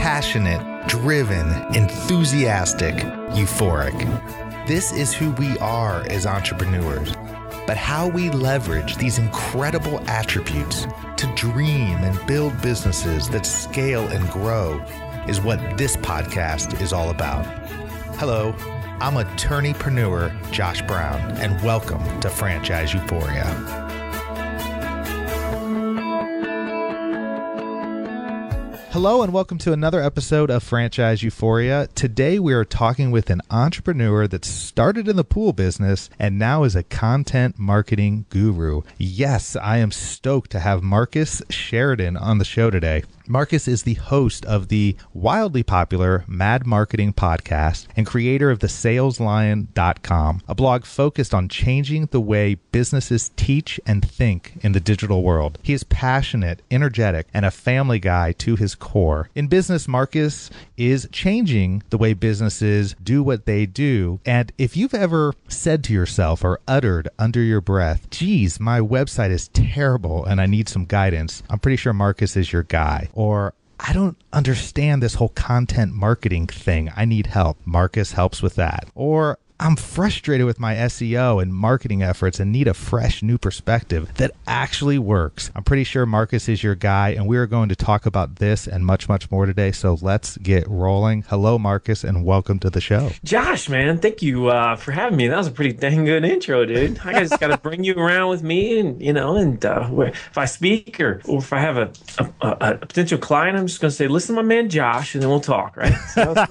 Passionate, driven, enthusiastic, euphoric. This is who we are as entrepreneurs. But how we leverage these incredible attributes to dream and build businesses that scale and grow is what this podcast is all about. Hello, I'm attorneypreneur Josh Brown, and welcome to Franchise Euphoria. Hello, and welcome to another episode of Franchise Euphoria. Today, we are talking with an entrepreneur that started in the pool business and now is a content marketing guru. Yes, I am stoked to have Marcus Sheridan on the show today. Marcus is the host of the wildly popular Mad Marketing podcast and creator of the saleslion.com, a blog focused on changing the way businesses teach and think in the digital world. He is passionate, energetic, and a family guy to his core. In business, Marcus is changing the way businesses do what they do. And if you've ever said to yourself or uttered under your breath, geez, my website is terrible and I need some guidance, I'm pretty sure Marcus is your guy or I don't understand this whole content marketing thing. I need help. Marcus helps with that. Or I'm frustrated with my SEO and marketing efforts and need a fresh new perspective that actually works. I'm pretty sure Marcus is your guy, and we are going to talk about this and much, much more today. So let's get rolling. Hello, Marcus, and welcome to the show. Josh, man, thank you uh, for having me. That was a pretty dang good intro, dude. I just got to bring you around with me, and you know, and uh, if I speak or, or if I have a, a, a potential client, I'm just going to say, "Listen, to my man Josh," and then we'll talk, right? So,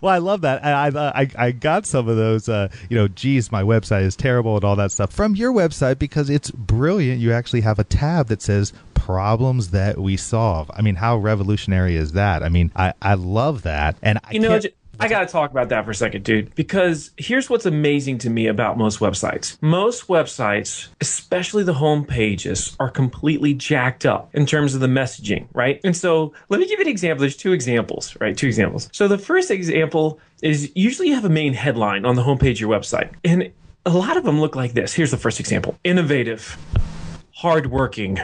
well, I love that. I, I I got some of those those, uh, you know, geez, my website is terrible and all that stuff from your website because it's brilliant. You actually have a tab that says problems that we solve. I mean, how revolutionary is that? I mean, I, I love that. And I you know, I got to talk about that for a second, dude, because here's what's amazing to me about most websites. Most websites, especially the home pages, are completely jacked up in terms of the messaging, right? And so let me give you an example. There's two examples, right? Two examples. So the first example is usually you have a main headline on the homepage of your website. And a lot of them look like this. Here's the first example innovative, hardworking.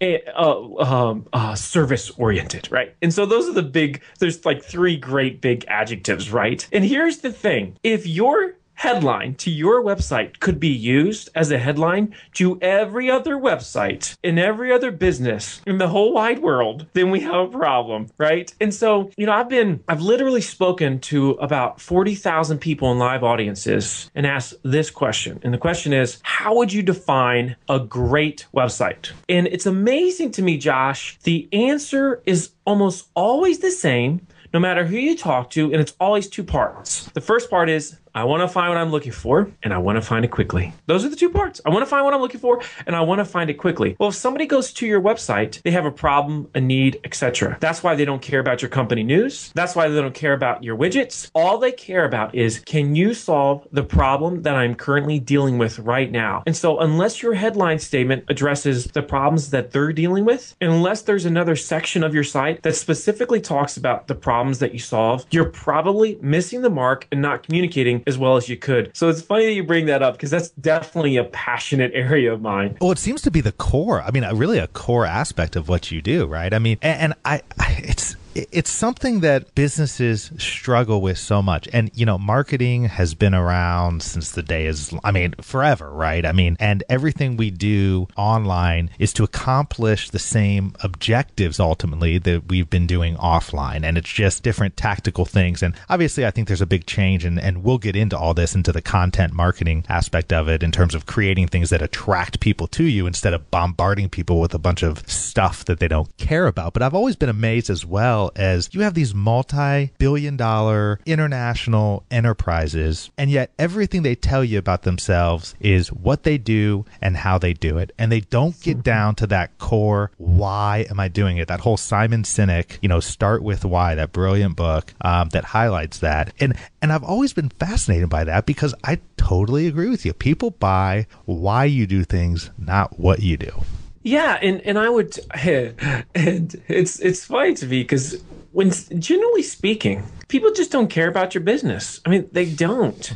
Uh, um, uh, service oriented, right? And so those are the big, there's like three great big adjectives, right? And here's the thing if you're headline to your website could be used as a headline to every other website in every other business in the whole wide world, then we have a problem, right? And so, you know, I've been, I've literally spoken to about 40,000 people in live audiences and asked this question. And the question is, how would you define a great website? And it's amazing to me, Josh, the answer is almost always the same no matter who you talk to, and it's always two parts. The first part is I want to find what I'm looking for and I want to find it quickly. Those are the two parts. I want to find what I'm looking for and I want to find it quickly. Well, if somebody goes to your website, they have a problem, a need, etc. That's why they don't care about your company news. That's why they don't care about your widgets. All they care about is can you solve the problem that I'm currently dealing with right now? And so unless your headline statement addresses the problems that they're dealing with, unless there's another section of your site that specifically talks about the problems that you solve, you're probably missing the mark and not communicating as well as you could. So it's funny that you bring that up because that's definitely a passionate area of mine. Well, it seems to be the core. I mean, really a core aspect of what you do, right? I mean, and, and I, I, it's it's something that businesses struggle with so much. And, you know, marketing has been around since the day is, I mean, forever, right? I mean, and everything we do online is to accomplish the same objectives ultimately that we've been doing offline. And it's just different tactical things. And obviously, I think there's a big change, and, and we'll get into all this into the content marketing aspect of it in terms of creating things that attract people to you instead of bombarding people with a bunch of stuff that they don't care about. But I've always been amazed as well well as you have these multi billion dollar international enterprises, and yet everything they tell you about themselves is what they do and how they do it. And they don't get down to that core why am I doing it? That whole Simon Sinek, you know, start with why, that brilliant book um, that highlights that. And and I've always been fascinated by that because I totally agree with you. People buy why you do things, not what you do. Yeah, and and I would, and it's it's funny to me because when generally speaking, people just don't care about your business. I mean, they don't,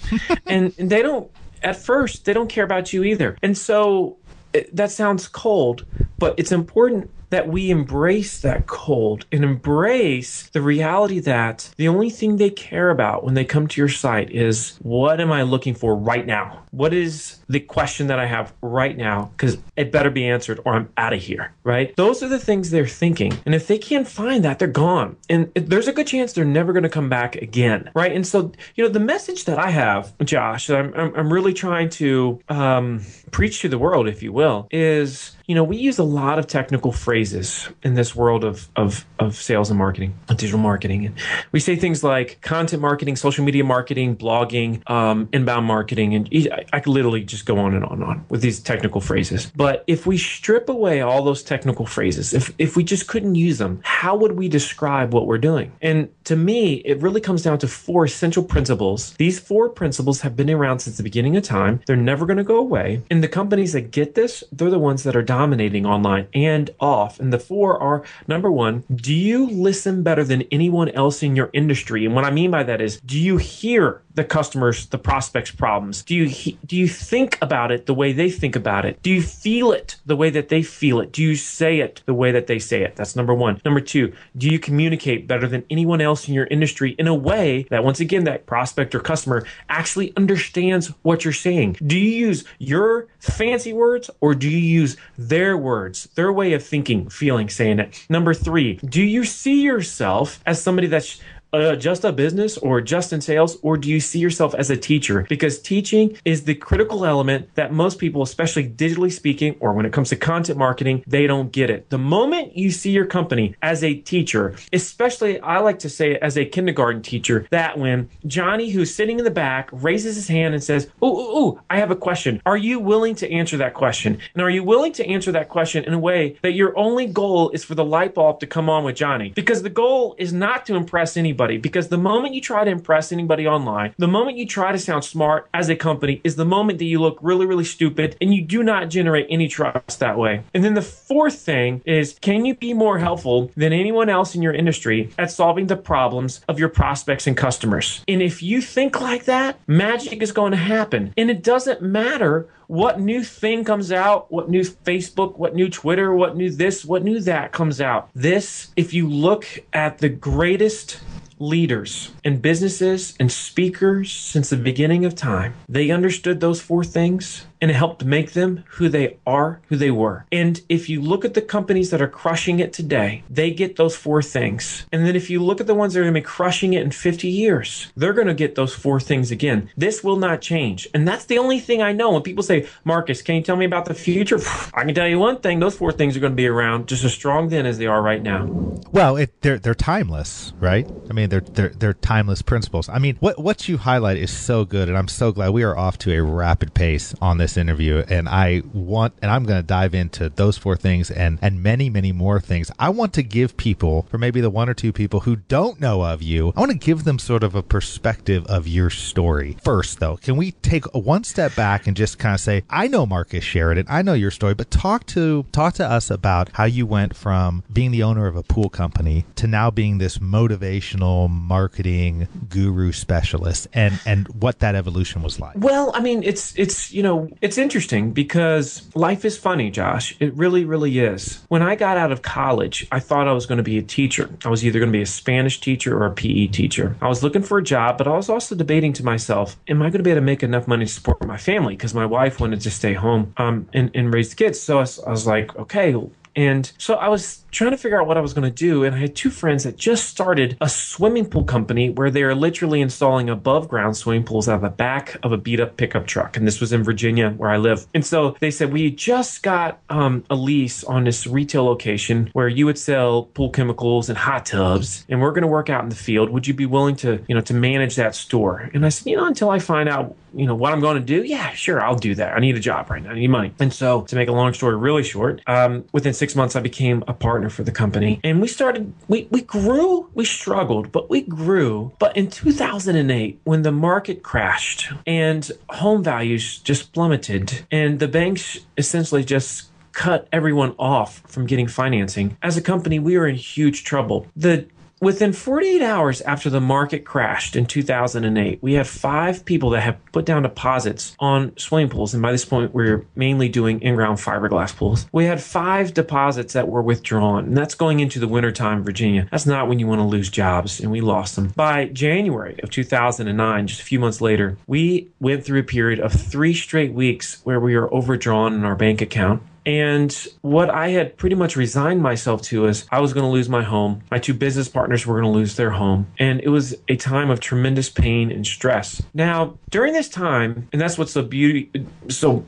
and, and they don't. At first, they don't care about you either. And so it, that sounds cold, but it's important that we embrace that cold and embrace the reality that the only thing they care about when they come to your site is what am I looking for right now? What is the question that I have right now? Because it better be answered or I'm out of here, right? Those are the things they're thinking. And if they can't find that, they're gone. And there's a good chance they're never going to come back again, right? And so, you know, the message that I have, Josh, I'm, I'm, I'm really trying to um, preach to the world, if you will, is you know, we use a lot of technical phrases in this world of, of, of sales and marketing, digital marketing. And we say things like content marketing, social media marketing, blogging, um, inbound marketing. And I, I could literally just go on and on and on with these technical phrases. But if we strip away all those technical phrases, if, if we just couldn't use them, how would we describe what we're doing? And to me, it really comes down to four essential principles. These four principles have been around since the beginning of time. They're never going to go away. And the companies that get this, they're the ones that are dominating online and off. And the four are number one, do you listen better than anyone else in your industry? And what I mean by that is, do you hear the customers, the prospects' problems? Do you do you think about it the way they think about it? Do you feel it the way that they feel it? Do you say it the way that they say it? That's number one. Number two, do you communicate better than anyone else in your industry in a way that once again that prospect or customer actually understands what you're saying? Do you use your fancy words or do you use their words, their way of thinking, feeling, saying it? Number three, do you see yourself as somebody that's uh, just a business or just in sales, or do you see yourself as a teacher? Because teaching is the critical element that most people, especially digitally speaking, or when it comes to content marketing, they don't get it. The moment you see your company as a teacher, especially I like to say as a kindergarten teacher, that when Johnny, who's sitting in the back, raises his hand and says, "Ooh, ooh, ooh I have a question. Are you willing to answer that question? And are you willing to answer that question in a way that your only goal is for the light bulb to come on with Johnny? Because the goal is not to impress anybody." Because the moment you try to impress anybody online, the moment you try to sound smart as a company is the moment that you look really, really stupid and you do not generate any trust that way. And then the fourth thing is can you be more helpful than anyone else in your industry at solving the problems of your prospects and customers? And if you think like that, magic is going to happen. And it doesn't matter what new thing comes out, what new Facebook, what new Twitter, what new this, what new that comes out. This, if you look at the greatest leaders and businesses and speakers since the beginning of time. They understood those four things and it helped make them who they are, who they were. And if you look at the companies that are crushing it today, they get those four things. And then if you look at the ones that are going to be crushing it in 50 years, they're going to get those four things again. This will not change. And that's the only thing I know. When people say, Marcus, can you tell me about the future? I can tell you one thing those four things are going to be around just as strong then as they are right now. Well, it, they're, they're timeless, right? I mean, they're, they're, they're timeless principles. I mean, what, what you highlight is so good. And I'm so glad we are off to a rapid pace on this interview and I want and I'm going to dive into those four things and and many many more things. I want to give people for maybe the one or two people who don't know of you. I want to give them sort of a perspective of your story. First though, can we take one step back and just kind of say, I know Marcus Sheridan, I know your story, but talk to talk to us about how you went from being the owner of a pool company to now being this motivational marketing guru specialist and and what that evolution was like. Well, I mean, it's it's you know, it's interesting because life is funny, Josh. It really, really is. When I got out of college, I thought I was going to be a teacher. I was either going to be a Spanish teacher or a PE teacher. I was looking for a job, but I was also debating to myself, am I going to be able to make enough money to support my family? Because my wife wanted to stay home um, and, and raise the kids. So I was, I was like, okay. And so I was trying to figure out what I was going to do. And I had two friends that just started a swimming pool company where they are literally installing above ground swimming pools out of the back of a beat up pickup truck. And this was in Virginia where I live. And so they said, We just got um, a lease on this retail location where you would sell pool chemicals and hot tubs. And we're going to work out in the field. Would you be willing to, you know, to manage that store? And I said, You know, until I find out, you know, what I'm going to do, yeah, sure, I'll do that. I need a job right now. I need money. And so to make a long story really short, um, within six months, I became a partner for the company. And we started, we, we grew, we struggled, but we grew. But in 2008, when the market crashed and home values just plummeted and the banks essentially just cut everyone off from getting financing, as a company, we were in huge trouble. The within 48 hours after the market crashed in 2008, we had five people that have put down deposits on swimming pools. And by this point, we are mainly doing in ground fiberglass pools. We had five deposits that were withdrawn, and that's going into the wintertime in Virginia. That's not when you want to lose jobs, and we lost them. By January of 2009, just a few months later, we went through a period of three straight weeks where we were overdrawn in our bank account. And what I had pretty much resigned myself to is I was going to lose my home. My two business partners were going to lose their home. And it was a time of tremendous pain and stress. Now, during this time, and that's what's so beauty, so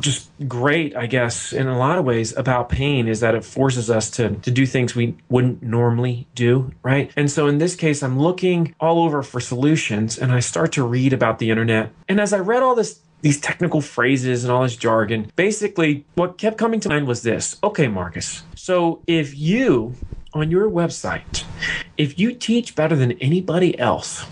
just great, I guess, in a lot of ways about pain is that it forces us to, to do things we wouldn't normally do, right? And so in this case, I'm looking all over for solutions and I start to read about the internet. And as I read all this these technical phrases and all this jargon. Basically, what kept coming to mind was this okay, Marcus. So if you, on your website, if you teach better than anybody else,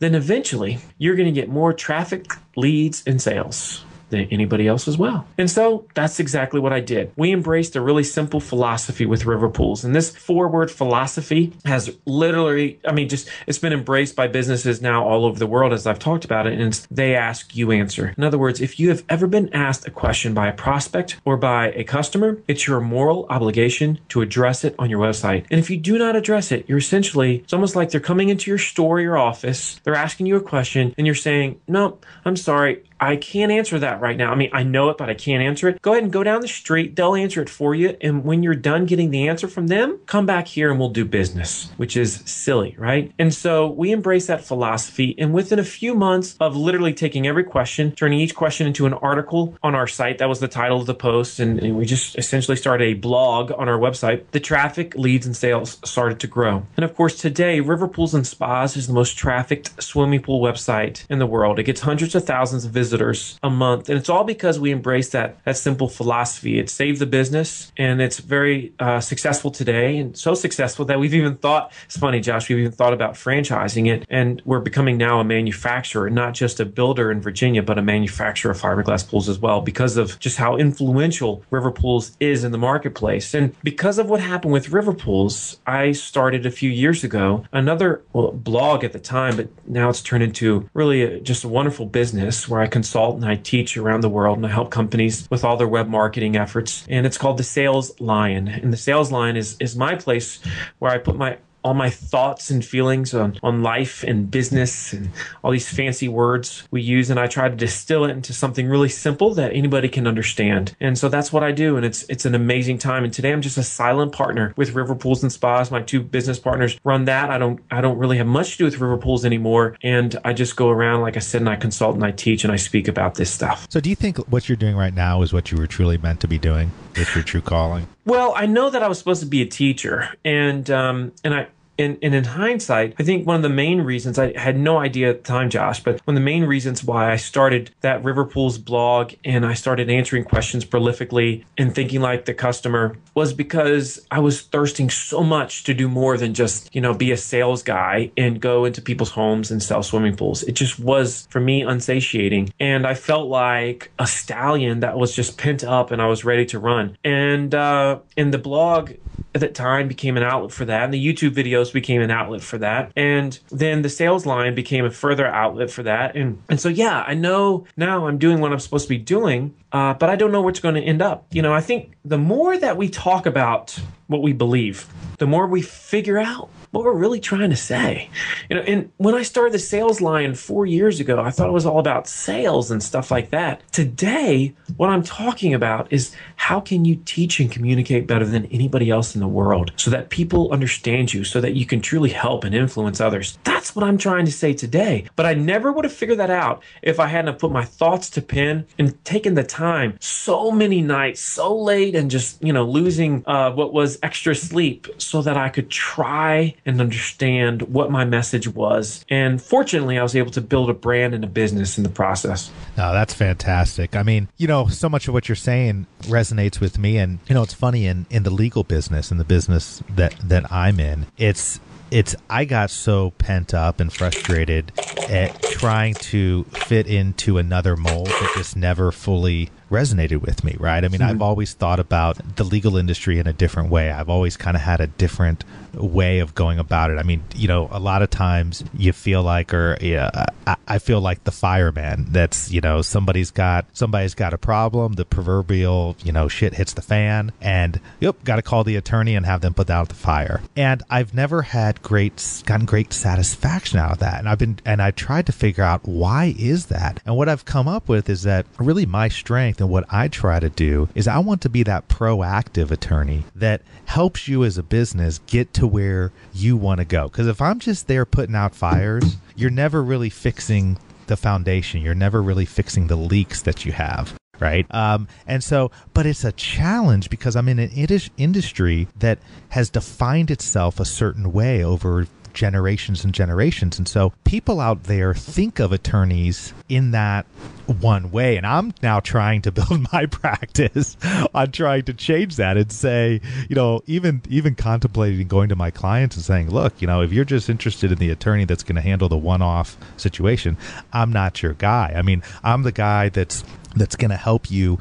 then eventually you're going to get more traffic, leads, and sales anybody else as well. And so that's exactly what I did. We embraced a really simple philosophy with River Pools. And this four word philosophy has literally, I mean, just it's been embraced by businesses now all over the world as I've talked about it. And they ask, you answer. In other words, if you have ever been asked a question by a prospect or by a customer, it's your moral obligation to address it on your website. And if you do not address it, you're essentially, it's almost like they're coming into your store, your office, they're asking you a question, and you're saying, no, I'm sorry. I can't answer that right now. I mean, I know it, but I can't answer it. Go ahead and go down the street. They'll answer it for you. And when you're done getting the answer from them, come back here and we'll do business, which is silly, right? And so we embrace that philosophy. And within a few months of literally taking every question, turning each question into an article on our site, that was the title of the post. And, we just essentially started a blog on our website. The traffic, leads, and sales started to grow. And of course, today, River Pools and Spas is the most trafficked swimming pool website in the world. It gets hundreds of thousands of visitors visitors a month. And it's all because we embrace that, that simple philosophy. It saved the business and it's very uh, successful today and so successful that we've even thought, it's funny, Josh, we've even thought about franchising it. And we're becoming now a manufacturer, not just a builder in Virginia, but a manufacturer of fiberglass pools as well because of just how influential River Pools is in the marketplace. And because of what happened with River Pools, I started a few years ago another well, blog at the time, but now it's turned into really a, just a wonderful business where I consult and I teach around the world and I help companies with all their web marketing efforts. And it's called the Sales Lion. And the Sales Lion is, is my place where I put my all my thoughts and feelings on, on life and business and all these fancy words we use. And I try to distill it into something really simple that anybody can understand. And so that's what I do. And it's, it's an amazing time. And today I'm just a silent partner with River Pools and Spas. My two business partners run that. I don't, I don't really have much to do with River Pools anymore. And I just go around, like I said, and I consult and I teach and I speak about this stuff. So do you think what you're doing right now is what you were truly meant to be doing? Is your true calling? Well, I know that I was supposed to be a teacher, and um, and I and, and, in hindsight, I think one of the main reasons I had no idea at the time, Josh, but one of the main reasons why I started that River Pools blog and I started answering questions prolifically and thinking like the customer was because I was thirsting so much to do more than just, you know, be a sales guy and go into people's homes and sell swimming pools. It just was for me unsatiating. And I felt like a stallion that was just pent up and I was ready to run. And, uh, in the blog, at that time became an outlet for that. And the YouTube videos became an outlet for that. And then the Sales Lion became a further outlet for that. And, and so, yeah, I know now I'm doing what I'm supposed to be doing, uh, but I don't know where it's going to end up. You know, I think the more that we talk about what we believe, the more we figure out what we're really trying to say. You know, and when I started the Sales Lion four years ago, I thought it was all about sales and stuff like that. Today, what I'm talking about is how can you teach and communicate better than anybody else in the world so that people understand you, so that you can truly help and influence others. What I'm trying to say today. But I never would have figured that out if I hadn't put my thoughts to pen and taken the time so many nights, so late, and just, you know, losing uh, what was extra sleep so that I could try and understand what my message was. And fortunately, I was able to build a brand and a business in the process. No, that's fantastic. I mean, you know, so much of what you're saying resonates with me. And, you know, it's funny in, in the legal business, in the business that, that I'm in, it's, it's I got so pent up and frustrated at trying to fit into another mold that just never fully resonated with me, right? I mean, mm-hmm. I've always thought about the legal industry in a different way. I've always kind of had a different way of going about it. I mean, you know, a lot of times you feel like, or yeah, I, I feel like the fireman. That's you know, somebody's got somebody's got a problem. The proverbial you know shit hits the fan, and yep, got to call the attorney and have them put out the fire. And I've never had great gotten great satisfaction out of that. And I've been and I tried to figure out why is that. And what I've come up with is that really my strength and what I try to do is I want to be that proactive attorney that helps you as a business get to where you want to go. Because if I'm just there putting out fires, you're never really fixing the foundation. You're never really fixing the leaks that you have right? Um, and so, but it's a challenge because I'm in an industry that has defined itself a certain way over generations and generations. And so people out there think of attorneys in that one way. And I'm now trying to build my practice on trying to change that and say, you know, even even contemplating going to my clients and saying, look, you know, if you're just interested in the attorney that's going to handle the one-off situation, I'm not your guy. I mean, I'm the guy that's that's going to help you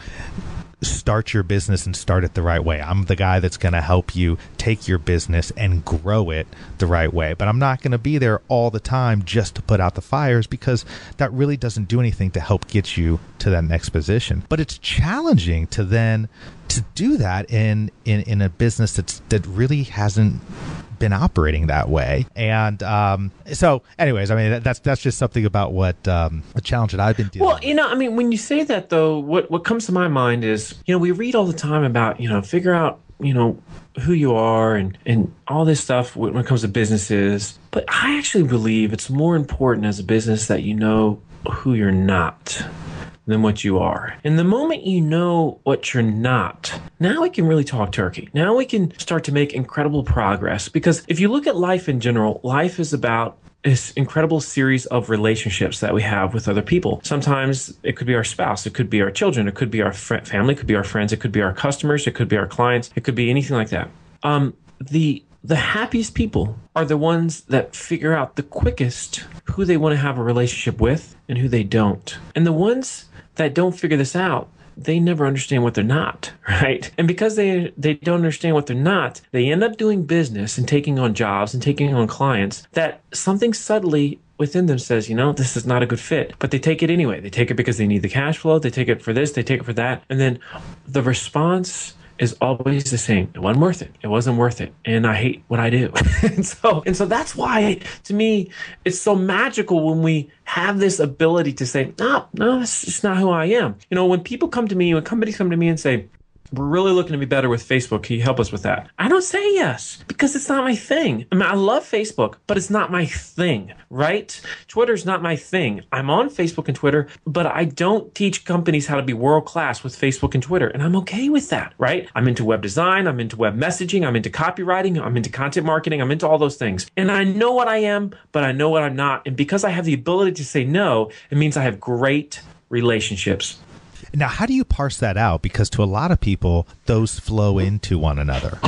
start your business and start it the right way. I'm the guy that's going to help you take your business and grow it the right way. But I'm not going to be there all the time just to put out the fires because that really doesn't do anything to help get you to that next position. But it's challenging to then to do that in in, in a business that's that really hasn't been operating that way. And um, so, anyways, I mean, that, that's that's just something about what um, the challenge that I've been dealing. Well, you know, I mean, when you say that though, what what comes to my mind is, you know, we read all the time about, you know, figure out, you know, who you are and and all this stuff when it comes to businesses. But I actually believe it's more important as a business that you know who you're not than what you are. And the moment you know what you're not, now we can really talk turkey. Now we can start to make incredible progress because if you look at life in general, life is about this incredible series of relationships that we have with other people. Sometimes it could be our spouse, it could be our children, it could be our fr- family, it could be our friends, it could be our customers, it could be our clients, it could be anything like that. Um, the the happiest people are the ones that figure out the quickest who they want to have a relationship with and who they don't. And the ones that don't figure this out, they never understand what they're not, right? And because they they don't understand what they're not, they end up doing business and taking on jobs and taking on clients that something subtly within them says, you know, this is not a good fit, but they take it anyway. They take it because they need the cash flow, they take it for this, they take it for that, and then the response is always the same. It wasn't worth it. It wasn't worth it. And I hate what I do. and so and so that's why to me it's so magical when we have this ability to say, no, no, just not who I am. You know, when people come to me, when companies come to me and say, we're really looking to be better with Facebook. Can you help us with that? I don't say yes because it's not my thing. I mean, I love Facebook, but it's not my thing, right? Twitter's not my thing. I'm on Facebook and Twitter, but I don't teach companies how to be world class with Facebook and Twitter. And I'm okay with that, right? I'm into web design. I'm into web messaging. I'm into copywriting. I'm into content marketing. I'm into all those things. And I know what I am, but I know what I'm not. And because I have the ability to say no, it means I have great relationships now, how do you parse that out? Because to a lot of people, those flow into one another.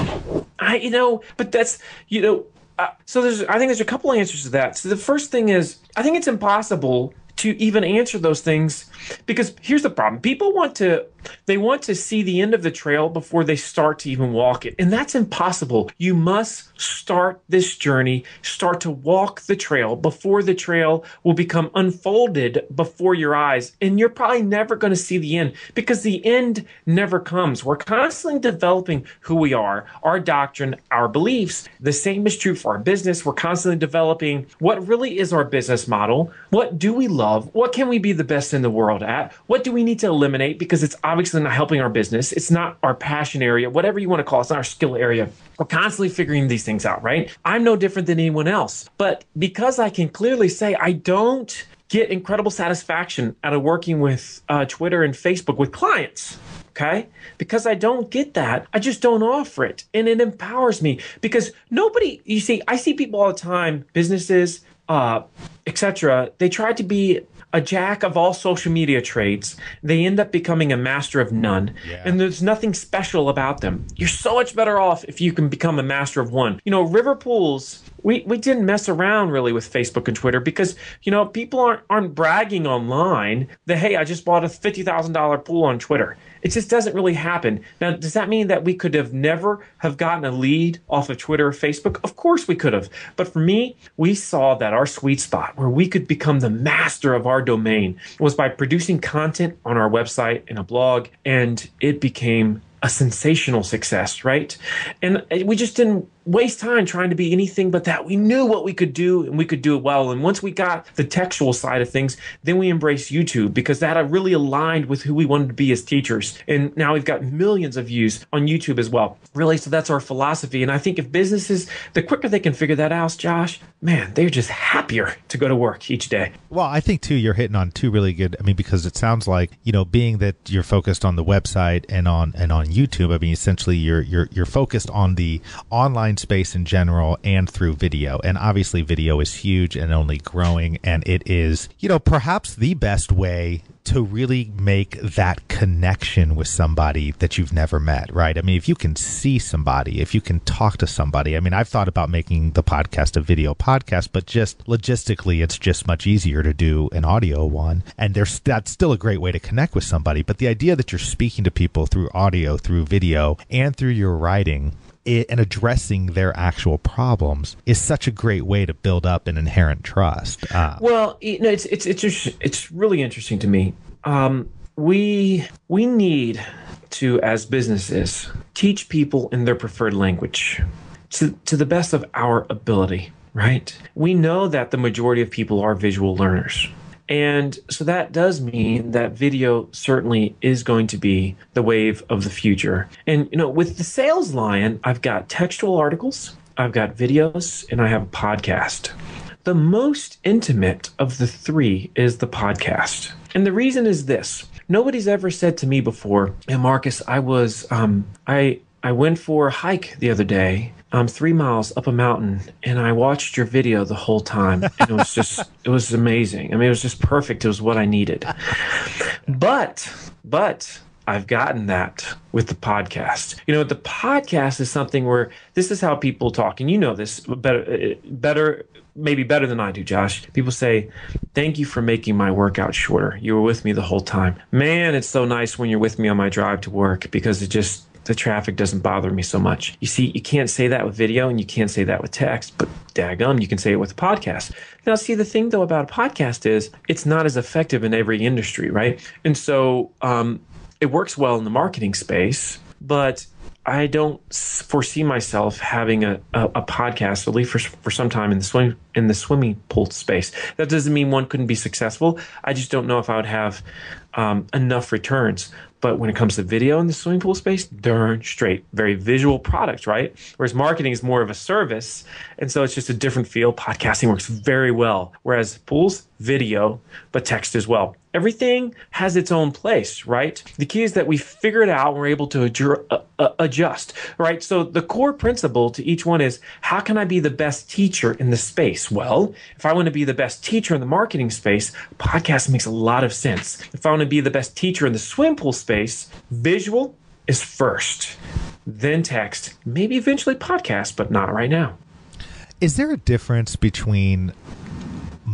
I, you know, but that's, you know, uh, so there's, I think there's a couple answers to that. So the first thing is, I think it's impossible to even answer those things because here's the problem. People want to they want to see the end of the trail before they start to even walk it. And that's impossible. You must start this journey start to walk the trail before the trail will become unfolded before your eyes. And you're probably never going to see the end because the end never comes. We're constantly developing who we are our doctrine our beliefs. The same is true for our business. We're constantly developing what really is our business model. What do we love? What can we be the best in the world at? What do we need to eliminate because it's obviously not helping our business? It's not our passion area, whatever you want to call it. It's not our skill area. We're constantly figuring these things out, right? I'm no different than anyone else. But because I can clearly say I don't get incredible satisfaction out of working with uh, Twitter and Facebook with clients, okay? Because I don't get that, I just don't offer it. And it empowers me because nobody, you see, I see people all the time, businesses, uh, etc. They try to be a jack of all social media trades. They end up becoming a master of none. Yeah. And there's nothing special about them. You're so much better off if you can become a master of one. You know, River Pools we, we didn't mess around really with Facebook and Twitter because, you know, people aren't, aren't bragging online that, hey, I just bought a $50,000 pool on Twitter. It just doesn't really happen. Now, does that mean that we could have never have gotten a lead off of Twitter or Facebook? Of course we could have. But for me, we saw that our sweet spot where we could become the master of our domain was by producing content on our website and a blog, and it became a sensational success, right? And we just didn't waste time trying to be anything but that. We knew what we could do and we could do it well. And once we got the textual side of things, then we embraced YouTube because that really aligned with who we wanted to be as teachers. And now we've got millions of views on YouTube as well. Really, so that's our philosophy. And I think if businesses, the quicker they can figure that out, Josh, man, they're just happier to go to work each day. Well, I think too, you're hitting on two really good. I mean, because it sounds like you know, being that you're focused on the website and on and on YouTube. I mean, essentially, you're you're you're focused on the online space in general and through video. And obviously, video is huge and only growing. And it is, you know, perhaps the best way to really make that connection with somebody that you've never met, right? I mean, if you can see somebody, if you can talk to somebody, I mean, I've thought about making the podcast a video podcast, but just logistically, it's just much easier to do an audio one. And there's that's still a great way to connect with somebody. But the idea that you're speaking to people through audio, through video, and through your writing it, and addressing their actual problems is such a great way to build up an inherent trust. Uh, well, you know, it's it's it's just, it's really interesting to me. Um, we we need to, as businesses, teach people in their preferred language to to the best of our ability. Right? We know that the majority of people are visual learners. And so that does mean that video certainly is going to be the wave of the future. And, you know, with the Sales Lion, I've got textual articles, I've got videos, and I have a podcast. The most intimate of the three is the podcast. And the reason is this nobody's ever said to me before, and Marcus, I was, um, I, I went for a hike the other day um, three miles up a mountain, and I watched your video the whole time. And it was just, it was amazing. I mean, it was just perfect. It was what I needed. But, but I've gotten that with the podcast. You know, the podcast is something where this is how people talk, and you know this better, better, maybe better than I do, Josh. People say, "Thank you for making my workout shorter. You were with me the whole time." Man, it's so nice when you're with me on my drive to work because it just the traffic doesn't bother me so much. You see, you can't say that with video and you can't say that with text, but daggum, you can say it with a podcast. Now, see, the thing though about a podcast is it's not as effective in every industry, right? And so um, it works well in the marketing space, but I don't foresee myself having a, a, a, podcast, at least for, for some time in the swim in the swimming pool space. That doesn't mean one couldn't be successful. I just don't know if I would have um, enough returns. But when it comes to video in the swimming pool space, darn straight, very visual product, right? Whereas marketing is more of a service. And so it's just a different feel. Podcasting works very well. Whereas pools, video, but text as well everything has its own place, right? The key is that we figure it out and we're able to uh, uh, adjust, right? So the core principle to each one is how can I be the best teacher in the space? Well, if I want to be the best teacher in the marketing space, podcast makes a lot of sense. If I want to be the best teacher in the swim pool space, visual is first, then text, maybe eventually podcast, but not right now. Is there a difference between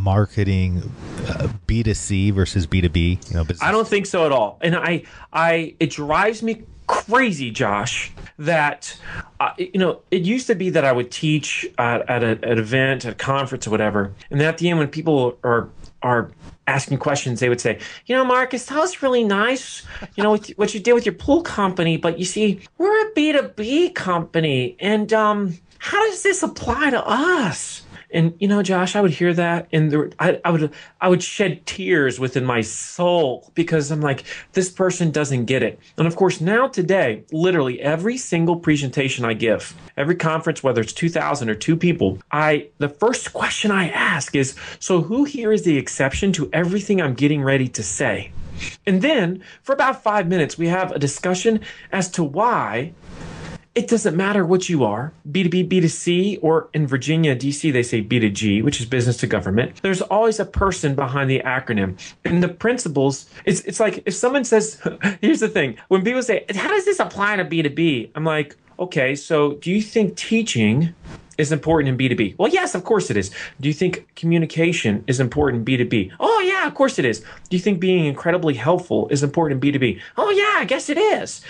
marketing uh, B2C versus B2B? You know, business? I don't think so at all. And I, I, it drives me crazy, Josh, that uh, you know it used to be that I would teach at, at a, an event, at a conference, or whatever, and at the end when people are are asking questions, they would say, you know, Marcus, that was really nice, you know, what you did with your pool company, but you see, we're a B two B company, and um, how does this apply to us? And you know, Josh, I would hear that, and there, I, I would, I would shed tears within my soul because I'm like, this person doesn't get it. And of course, now today, literally every single presentation I give, every conference, whether it's 2,000 or two people, I the first question I ask is, so who here is the exception to everything I'm getting ready to say? And then for about five minutes, we have a discussion as to why it doesn't matter what you are B2B, B2C, or in Virginia, DC, they say B2G, which is business to government. There's always a person behind the acronym. And the principles, it's, it's like if someone says, here's the thing when people say, how does this apply to B2B? I'm like, okay, so do you think teaching is important in B2B? Well, yes, of course it is. Do you think communication is important in B2B? Oh, yeah, of course it is. Do you think being incredibly helpful is important in B2B? Oh, yeah, I guess it is.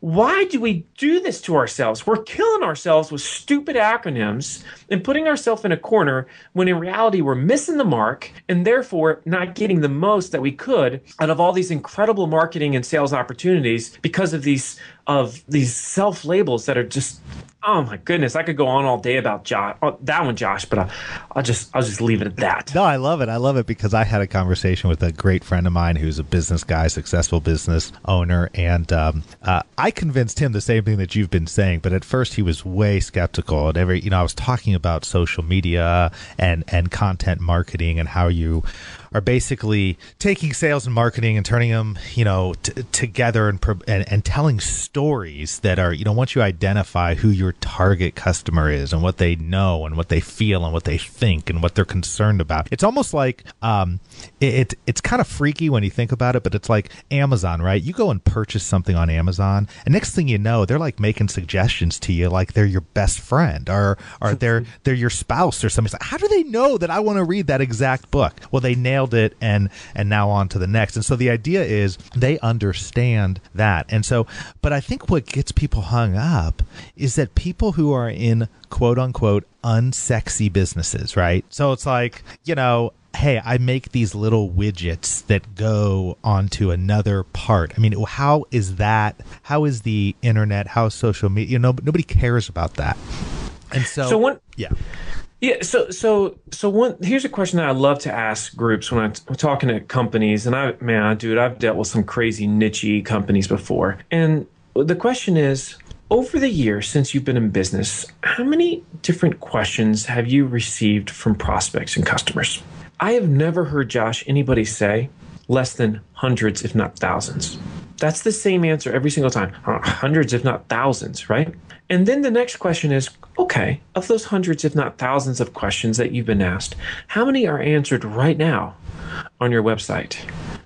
Why do we do this to ourselves? We're killing ourselves with stupid acronyms and putting ourselves in a corner when in reality we're missing the mark and therefore not getting the most that we could out of all these incredible marketing and sales opportunities because of these of these self labels that are just oh my goodness i could go on all day about josh oh, that one josh but I'll, I'll just i'll just leave it at that No, I love it. I love it because I had a conversation with a great friend of mine who's a business guy, successful business owner, and um, uh, I convinced him the same thing that you've been saying. But at first, he was way skeptical. And every, you know, I was talking about social media and and content marketing and how you are basically taking sales and marketing and turning them, you know, t- together and, and and telling stories that are, you know, once you identify who your target customer is and what they know and what they feel and what they think and what they're concerned about, it's almost like um, it, it it's kind of freaky when you think about it, but it's like Amazon, right? You go and purchase something on Amazon, and next thing you know, they're like making suggestions to you, like they're your best friend or or they're they're your spouse or something. Like, how do they know that I want to read that exact book? Well, they nailed it, and and now on to the next. And so the idea is they understand that, and so, but I think what gets people hung up is that people who are in quote unquote unsexy businesses, right? So it's like, you know, hey, I make these little widgets that go onto another part. I mean, how is that? How is the internet? How is social media? You know, nobody cares about that. And so, so one yeah, Yeah. So, so, so one. Here's a question that I love to ask groups when I'm talking to companies, and I, man, dude, I've dealt with some crazy nichey companies before, and the question is. Over the years since you've been in business, how many different questions have you received from prospects and customers? I have never heard Josh anybody say less than hundreds, if not thousands. That's the same answer every single time. Hundreds, if not thousands, right? And then the next question is okay, of those hundreds, if not thousands of questions that you've been asked, how many are answered right now on your website?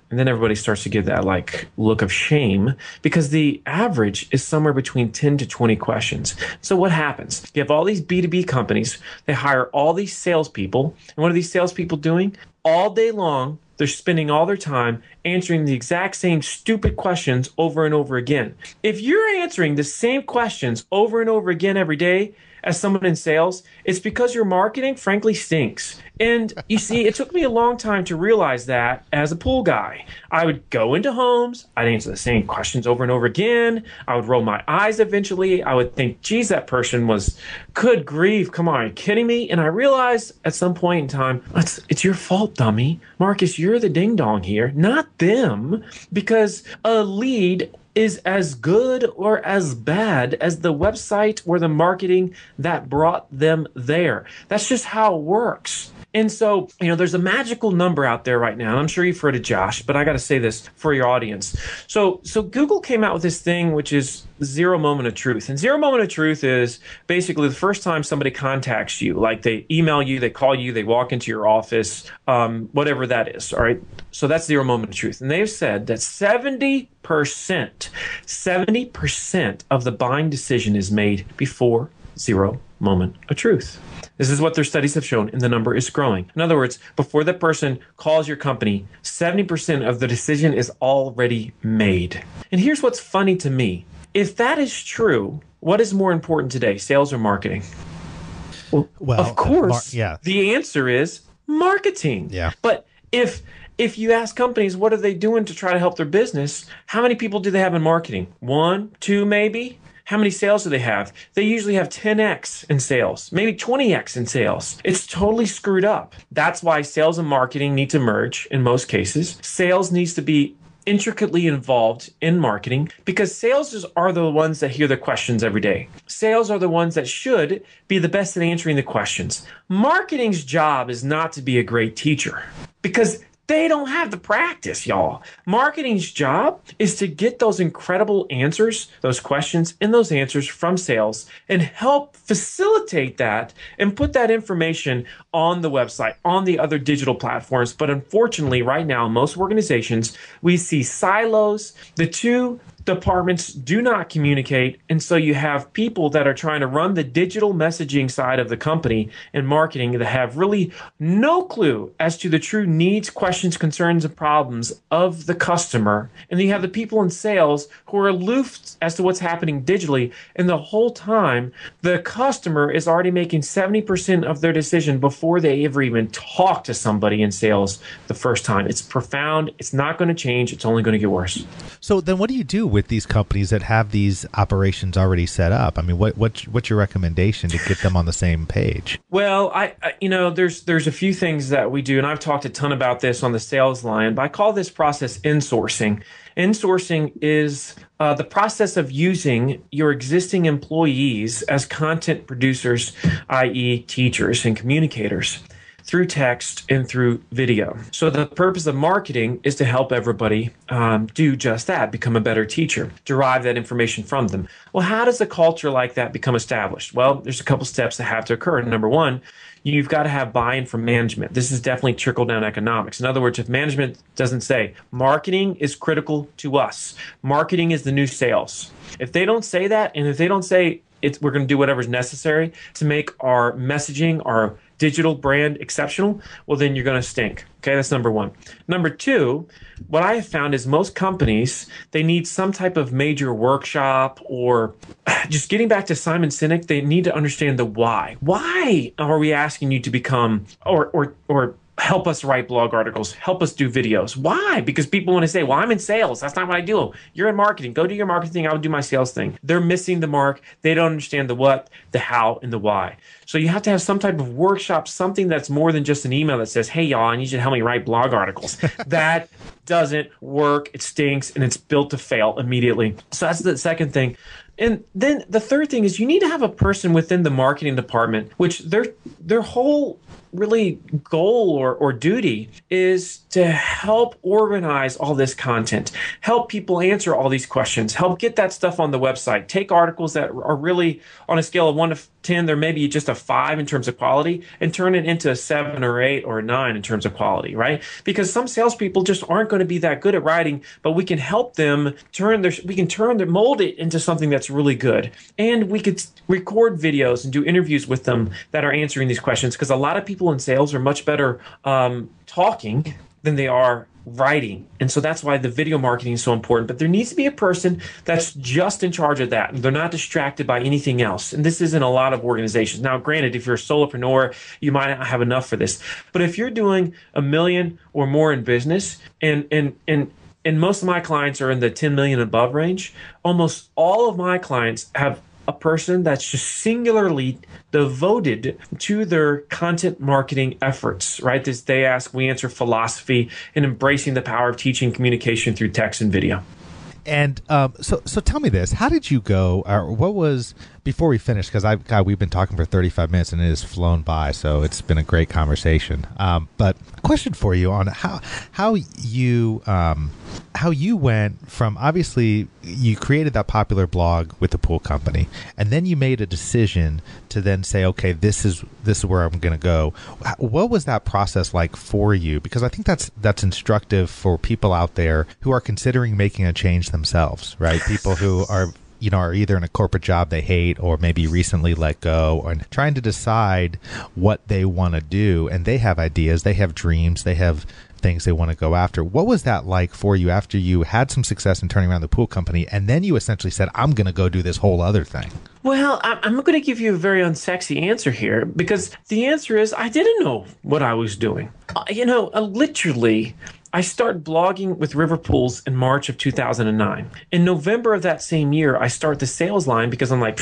And then everybody starts to give that like look of shame because the average is somewhere between 10 to 20 questions. So what happens? You have all these B2B companies, they hire all these salespeople. And what are these salespeople doing? All day long, they're spending all their time answering the exact same stupid questions over and over again. If you're answering the same questions over and over again every day, as someone in sales, it's because your marketing frankly stinks. And you see, it took me a long time to realize that as a pool guy. I would go into homes, I'd answer the same questions over and over again. I would roll my eyes eventually. I would think, geez, that person was, good grief, come on, are you kidding me? And I realized at some point in time, it's, it's your fault, dummy. Marcus, you're the ding dong here, not them. Because a lead is as good or as bad as the website or the marketing that brought them there. That's just how it works. And so, you know, there's a magical number out there right now. I'm sure you've heard of Josh, but I got to say this for your audience. So, so Google came out with this thing, which is zero moment of truth. And zero moment of truth is basically the first time somebody contacts you, like they email you, they call you, they walk into your office, um, whatever that is. All right. So that's zero moment of truth. And they've said that 70%, 70% of the buying decision is made before zero moment of truth. This is what their studies have shown, and the number is growing. In other words, before the person calls your company, 70% of the decision is already made. And here's what's funny to me if that is true, what is more important today, sales or marketing? Well, Well, of course, mar- yeah. the answer is marketing. Yeah. But if if you ask companies what are they doing to try to help their business, how many people do they have in marketing? One, two, maybe? How many sales do they have? They usually have 10x in sales, maybe 20x in sales. It's totally screwed up. That's why sales and marketing need to merge in most cases. Sales needs to be intricately involved in marketing because sales are the ones that hear the questions every day. Sales are the ones that should be the best at answering the questions. Marketing's job is not to be a great teacher because they don't have the practice, y'all. Marketing's job is to get those incredible answers, those questions, and those answers from sales and help facilitate that and put that information on the website, on the other digital platforms. But unfortunately, right now, most organizations, we see silos. The two departments do not communicate. And so you have people that are trying to run the digital messaging side of the company and marketing that have really no clue as to the true needs, questions, concerns, and problems of the customer. And then you have the people in sales who are aloof as to what's happening digitally. And the whole time, the customer is already making 70% of their decision before they ever even talk to somebody in sales the first time. It's profound. It's not going to change. It's only going to get worse. So then what do you do with these companies that have these operations already set up? I mean, what, what what's your recommendation to get them on the same page? Well, I, I you know, there's there's a few things that we do and I've talked a ton about this on the Sales Lion, but I call this process insourcing. Insourcing is uh, the process of using your existing employees as content producers, i.e., teachers and communicators through text and through video. So the purpose of marketing is to help everybody um, do just that, become a better teacher, derive that information from them. Well, how does a culture like that become established? Well, there's a couple steps that have to occur. Number one, you've got to have buy-in from management. This is definitely trickle down economics. In other words, if management doesn't say marketing is critical to us, marketing is the new sales. If they don't say that, and if they don't say it's, we're going to do whatever's necessary to make our messaging, our digital brand exceptional, well, then you're going to stink. Okay, that's number one. Number two, what I have found is most companies, they need some type of major workshop or just getting back to Simon Sinek, they need to understand the why. Why are we asking you to become or, or, or, help us write blog articles, help us do videos. Why? Because people want to say, well, I'm in sales. That's not what I do. You're in marketing. Go do your marketing thing. I'll do my sales thing. They're missing the mark. They don't understand the what, the how, and the why. So you have to have some type of workshop, something that's more than just an email that says, hey, y'all, I need you to help me write blog articles. that doesn't work. It stinks and it's built to fail immediately. So that's the second thing. And then the third thing is you need to have a person within the marketing department, which their their whole really goal or, or duty is to help organize all this content, help people answer all these questions, help get that stuff on the website, take articles that are really on a scale of one to 10, they're maybe just a five in terms of quality, and turn it into a seven or eight or a nine in terms of quality, right? Because some salespeople just aren't going to be that good at writing, but we can help them turn their, we can turn their, mold it into something that's really good. And we could record videos and do interviews with them that are answering these questions because a lot of people in sales are much better um, talking than they are writing. And so that's why the video marketing is so important. But there needs to be a person that's just in charge of that. They're not distracted by anything else. And this isn't a lot of organizations. Now, granted, if you're a solopreneur, you might not have enough for this. But if you're doing a million or more in business and and and and most of my clients are in the 10 million above range, almost all of my clients have a person that's just singularly devoted to their content marketing efforts, right? This they ask, we answer philosophy and embracing the power of teaching communication through text and video. And um, so, so tell me this: How did you go? Or what was before we finish? Because I've God, we've been talking for thirty-five minutes and it has flown by. So it's been a great conversation. Um, but question for you on how how you um, how you went from obviously you created that popular blog with the pool company, and then you made a decision to then say, okay, this is this is where I'm going to go. What was that process like for you? Because I think that's that's instructive for people out there who are considering making a change themselves, right? People who are you know are either in a corporate job they hate or maybe recently let go and trying to decide what they want to do. And they have ideas they have dreams they have things they want to go after. What was that like for you after you had some success in turning around the pool company and then you essentially said i'm going to go do this whole other thing well i'm going to give you a very unsexy answer here because the answer is i didn't know what i was doing. Uh, you know uh, literally I start blogging with River Pools in March of 2009. In November of that same year, I start the Sales Lion because I'm like,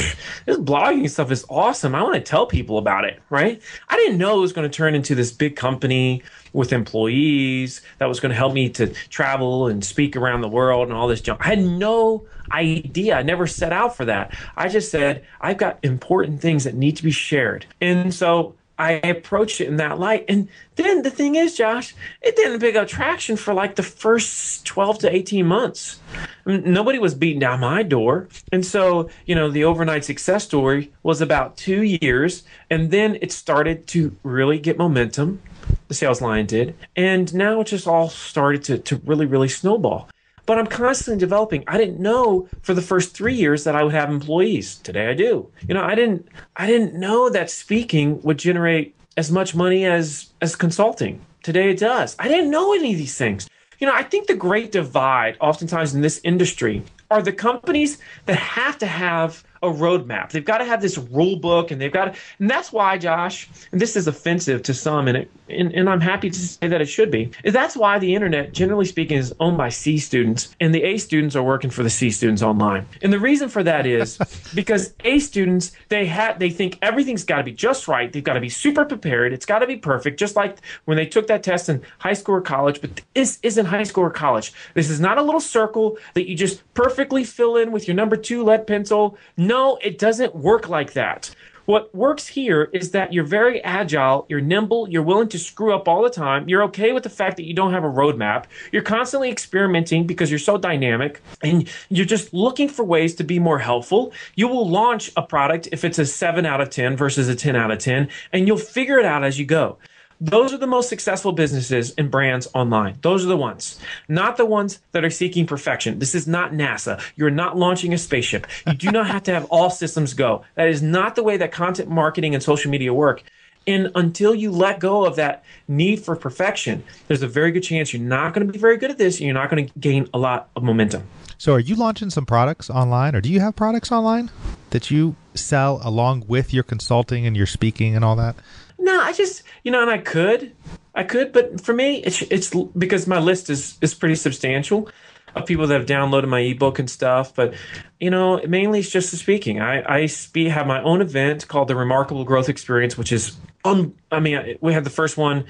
this blogging stuff is awesome. I want to tell people about it, right? I didn't know it was going to turn into this big company with employees that was going to help me to travel and speak around the world and all this junk. I had no idea. I never set out for that. I just said, I've got important things that need to be shared. And so I approached it in that light. And then the thing is, Josh, it didn't pick up traction for like the first 12 to 18 months. I mean, nobody was beating down my door. And so, you know, the overnight success story was about two years. And then it started to really get momentum. The Sales Lion did. And now it just all started to, to really, really snowball. But I'm constantly developing. I didn't know for the first three years that I would have employees. Today I do. You know, I didn't I didn't know that speaking would generate as much money as as consulting. Today it does. I didn't know any of these things. You know, I think the great divide oftentimes in this industry are the companies that have to have a roadmap. They've got to have this rule book, and they've got to, and that's why, Josh, and this is offensive to some, and, it, and and I'm happy to say that it should be. That's why the internet, generally speaking, is owned by C students, and the A students are working for the C students online. And the reason for that is because A students they have they think everything's got to be just right. They've got to be super prepared. It's got to be perfect, just like when they took that test in high school or college. But this isn't high school or college. This is not a little circle that you just perfectly fill in with your number two lead pencil. No no, it doesn't work like that. What works here is that you're very agile, you're nimble, you're willing to screw up all the time, you're okay with the fact that you don't have a roadmap, you're constantly experimenting because you're so dynamic, and you're just looking for ways to be more helpful. You will launch a product if it's a 7 out of 10 versus a 10 out of 10, and you'll figure it out as you go. Those are the most successful businesses and brands online. Those are the ones, not the ones that are seeking perfection. This is not NASA. You're not launching a spaceship. You do not have to have all systems go. That is not the way that content marketing and social media work. And until you let go of that need for perfection, there's a very good chance you're not going to be very good at this and you're not going to gain a lot of momentum. So, are you launching some products online, or do you have products online that you sell along with your consulting and your speaking and all that? No, I just you know, and I could, I could, but for me, it's it's because my list is is pretty substantial of people that have downloaded my ebook and stuff. But you know, mainly it's just the speaking. I I speak, have my own event called the Remarkable Growth Experience, which is um, I mean, we had the first one.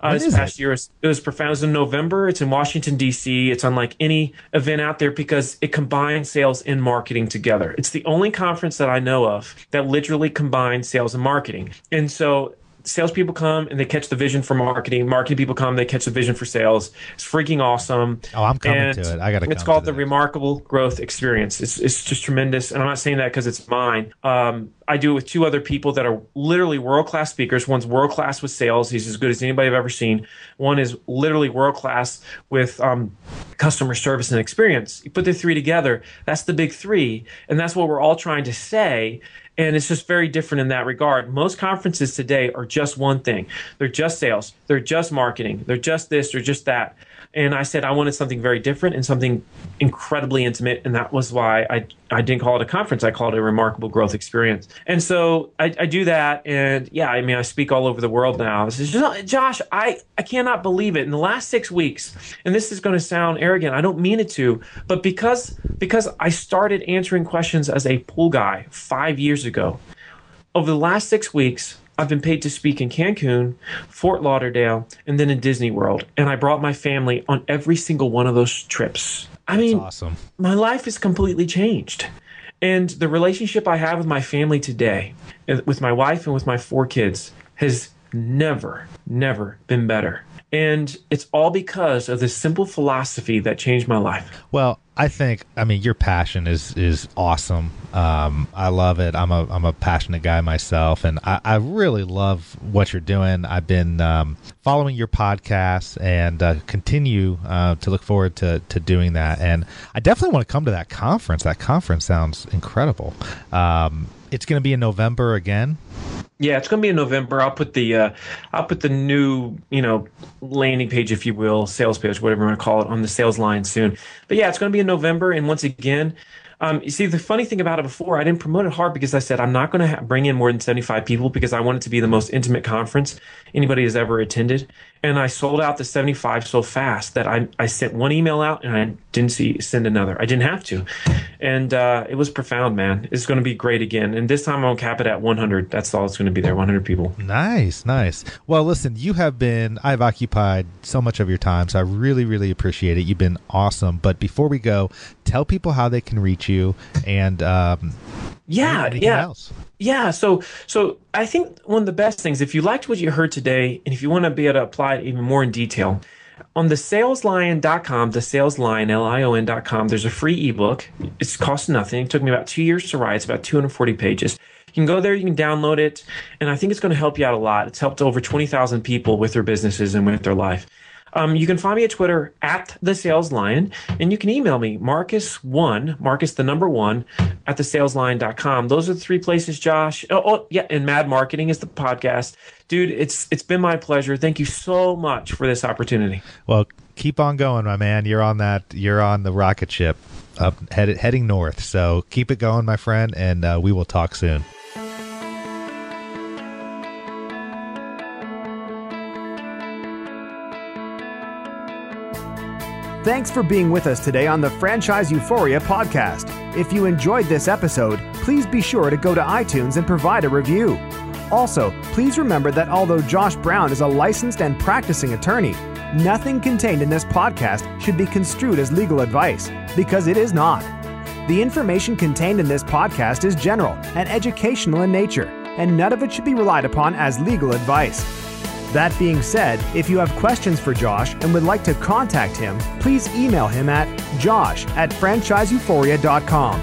Uh, this past it? year, it was profound. It was in November. It's in Washington D.C. It's unlike any event out there because it combines sales and marketing together. It's the only conference that I know of that literally combines sales and marketing. And so salespeople come and they catch the vision for marketing. Marketing people come, they catch the vision for sales. It's freaking awesome. Oh, I'm coming and to it. I got to. It's called the Remarkable Growth Experience. It's it's just tremendous, and I'm not saying that because it's mine. Um, I do it with two other people that are literally world class speakers. One's world class with sales; he's as good as anybody I've ever seen. One is literally world class with um, customer service and experience. You put the three together, that's the big three, and that's what we're all trying to say. And it's just very different in that regard. Most conferences today are just one thing. They're just sales. They're just marketing. They're just this. They're just that. And I said I wanted something very different and something incredibly intimate. And that was why I, I didn't call it a conference. I called it a remarkable growth experience. And so I, I do that. And yeah, I mean, I speak all over the world now. Just, Josh, I, I cannot believe it. In the last six weeks, and this is going to sound arrogant, I don't mean it to, but because, because I started answering questions as a pool guy five years ago, over the last six weeks, I've been paid to speak in Cancun, Fort Lauderdale, and then in Disney World. And I brought my family on every single one of those trips. I That's mean, awesome. my life is completely changed. And the relationship I have with my family today, with my wife and with my four kids, has never, never been better. And it's all because of this simple philosophy that changed my life. Well, I think I mean your passion is is awesome. Um, I love it. I'm a I'm a passionate guy myself, and I, I really love what you're doing. I've been um, following your podcast and uh, continue uh, to look forward to to doing that. And I definitely want to come to that conference. That conference sounds incredible. Um, it's going to be in November again. Yeah, it's going to be in November. I'll put the uh, I'll put the new you know landing page, if you will, sales page, whatever you want to call it, on the Sales Lion soon. But yeah, it's going to be in November, and once again, um, you see, the funny thing about it before, I didn't promote it hard because I said I'm not going to ha- bring in more than 75 people because I want it to be the most intimate conference anybody has ever attended. And I sold out the 75 so fast that I, I sent one email out and I didn't see send another. I didn't have to. And uh, it was profound, man. It's going to be great again. And this time to cap it at 100. That's all it's going to be there 100 people. Nice, nice. Well, listen, you have been, I've occupied so much of your time. So I really, really appreciate it. You've been awesome. But before we go, tell people how they can reach you and um, yeah, yeah. Else. Yeah, so so I think one of the best things, if you liked what you heard today, and if you want to be able to apply it even more in detail, on the saleslion.com, the saleslion, L-I-O-N.com, there's a free ebook. It's cost nothing. It took me about two years to write. It's about 240 pages. You can go there, you can download it, and I think it's going to help you out a lot. It's helped over 20,000 people with their businesses and with their life. Um, you can find me at Twitter at the Sales Lion, and you can email me Marcus one Marcus the number one at the saleslion.com. Those are the three places, Josh. Oh, oh yeah, and Mad Marketing is the podcast, dude. It's it's been my pleasure. Thank you so much for this opportunity. Well, keep on going, my man. You're on that. You're on the rocket ship up headed heading north. So keep it going, my friend, and uh, we will talk soon. Thanks for being with us today on the Franchise Euphoria podcast. If you enjoyed this episode, please be sure to go to iTunes and provide a review. Also, please remember that although Josh Brown is a licensed and practicing attorney, nothing contained in this podcast should be construed as legal advice, because it is not. The information contained in this podcast is general and educational in nature, and none of it should be relied upon as legal advice. That being said, if you have questions for Josh and would like to contact him, please email him at josh at franchiseeuphoria.com.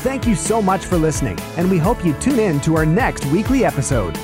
Thank you so much for listening, and we hope you tune in to our next weekly episode.